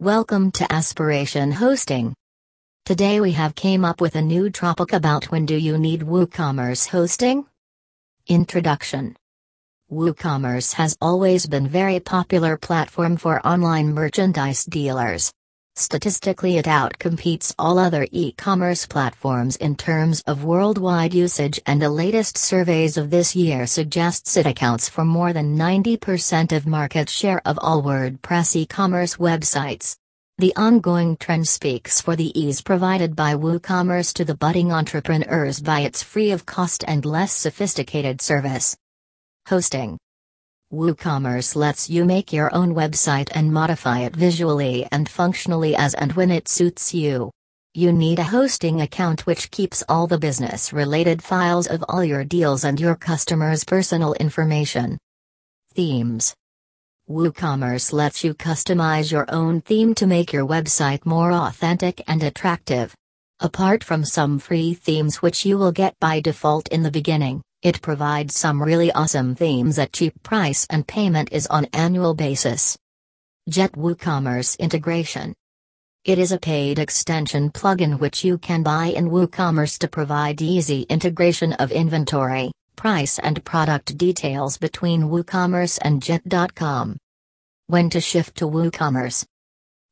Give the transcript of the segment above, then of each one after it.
Welcome to Aspiration Hosting. Today we have came up with a new topic about when do you need WooCommerce hosting? Introduction WooCommerce has always been very popular platform for online merchandise dealers. Statistically it outcompetes all other e-commerce platforms in terms of worldwide usage and the latest surveys of this year suggests it accounts for more than 90% of market share of all WordPress e-commerce websites. The ongoing trend speaks for the ease provided by WooCommerce to the budding entrepreneurs by its free of cost and less sophisticated service. Hosting WooCommerce lets you make your own website and modify it visually and functionally as and when it suits you. You need a hosting account which keeps all the business related files of all your deals and your customers' personal information. Themes WooCommerce lets you customize your own theme to make your website more authentic and attractive. Apart from some free themes which you will get by default in the beginning, it provides some really awesome themes at cheap price and payment is on annual basis. Jet WooCommerce integration. It is a paid extension plugin which you can buy in WooCommerce to provide easy integration of inventory, price and product details between WooCommerce and Jet.com. When to shift to WooCommerce.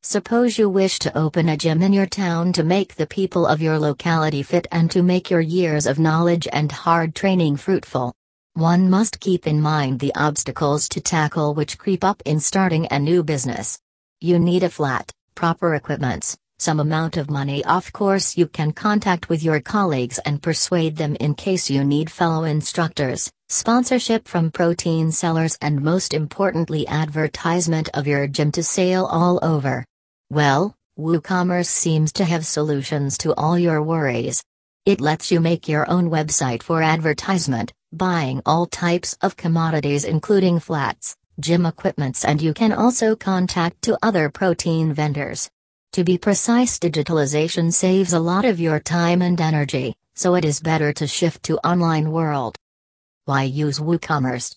Suppose you wish to open a gym in your town to make the people of your locality fit and to make your years of knowledge and hard training fruitful. One must keep in mind the obstacles to tackle which creep up in starting a new business. You need a flat, proper equipments, some amount of money of course you can contact with your colleagues and persuade them in case you need fellow instructors, sponsorship from protein sellers and most importantly advertisement of your gym to sail all over. Well, WooCommerce seems to have solutions to all your worries. It lets you make your own website for advertisement, buying all types of commodities including flats, gym equipments and you can also contact to other protein vendors. To be precise digitalization saves a lot of your time and energy, so it is better to shift to online world. Why use WooCommerce?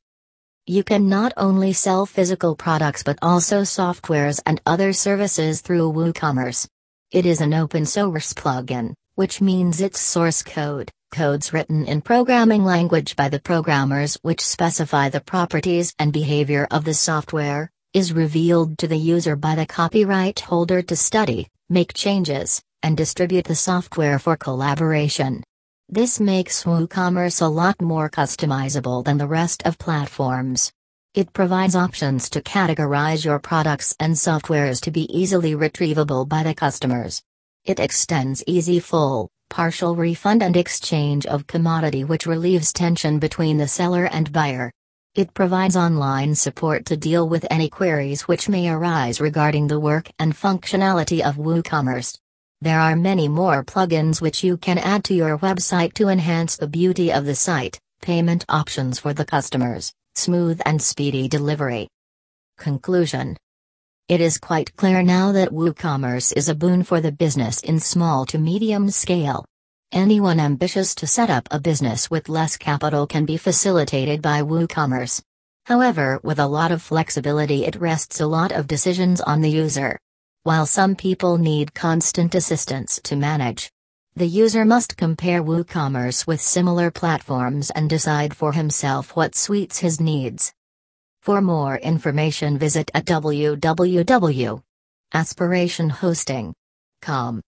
You can not only sell physical products but also softwares and other services through WooCommerce. It is an open source plugin, which means its source code, codes written in programming language by the programmers which specify the properties and behavior of the software, is revealed to the user by the copyright holder to study, make changes, and distribute the software for collaboration. This makes WooCommerce a lot more customizable than the rest of platforms. It provides options to categorize your products and softwares to be easily retrievable by the customers. It extends easy full, partial refund and exchange of commodity which relieves tension between the seller and buyer. It provides online support to deal with any queries which may arise regarding the work and functionality of WooCommerce. There are many more plugins which you can add to your website to enhance the beauty of the site, payment options for the customers, smooth and speedy delivery. Conclusion It is quite clear now that WooCommerce is a boon for the business in small to medium scale. Anyone ambitious to set up a business with less capital can be facilitated by WooCommerce. However, with a lot of flexibility, it rests a lot of decisions on the user. While some people need constant assistance to manage, the user must compare WooCommerce with similar platforms and decide for himself what suits his needs. For more information visit at www.aspirationhosting.com.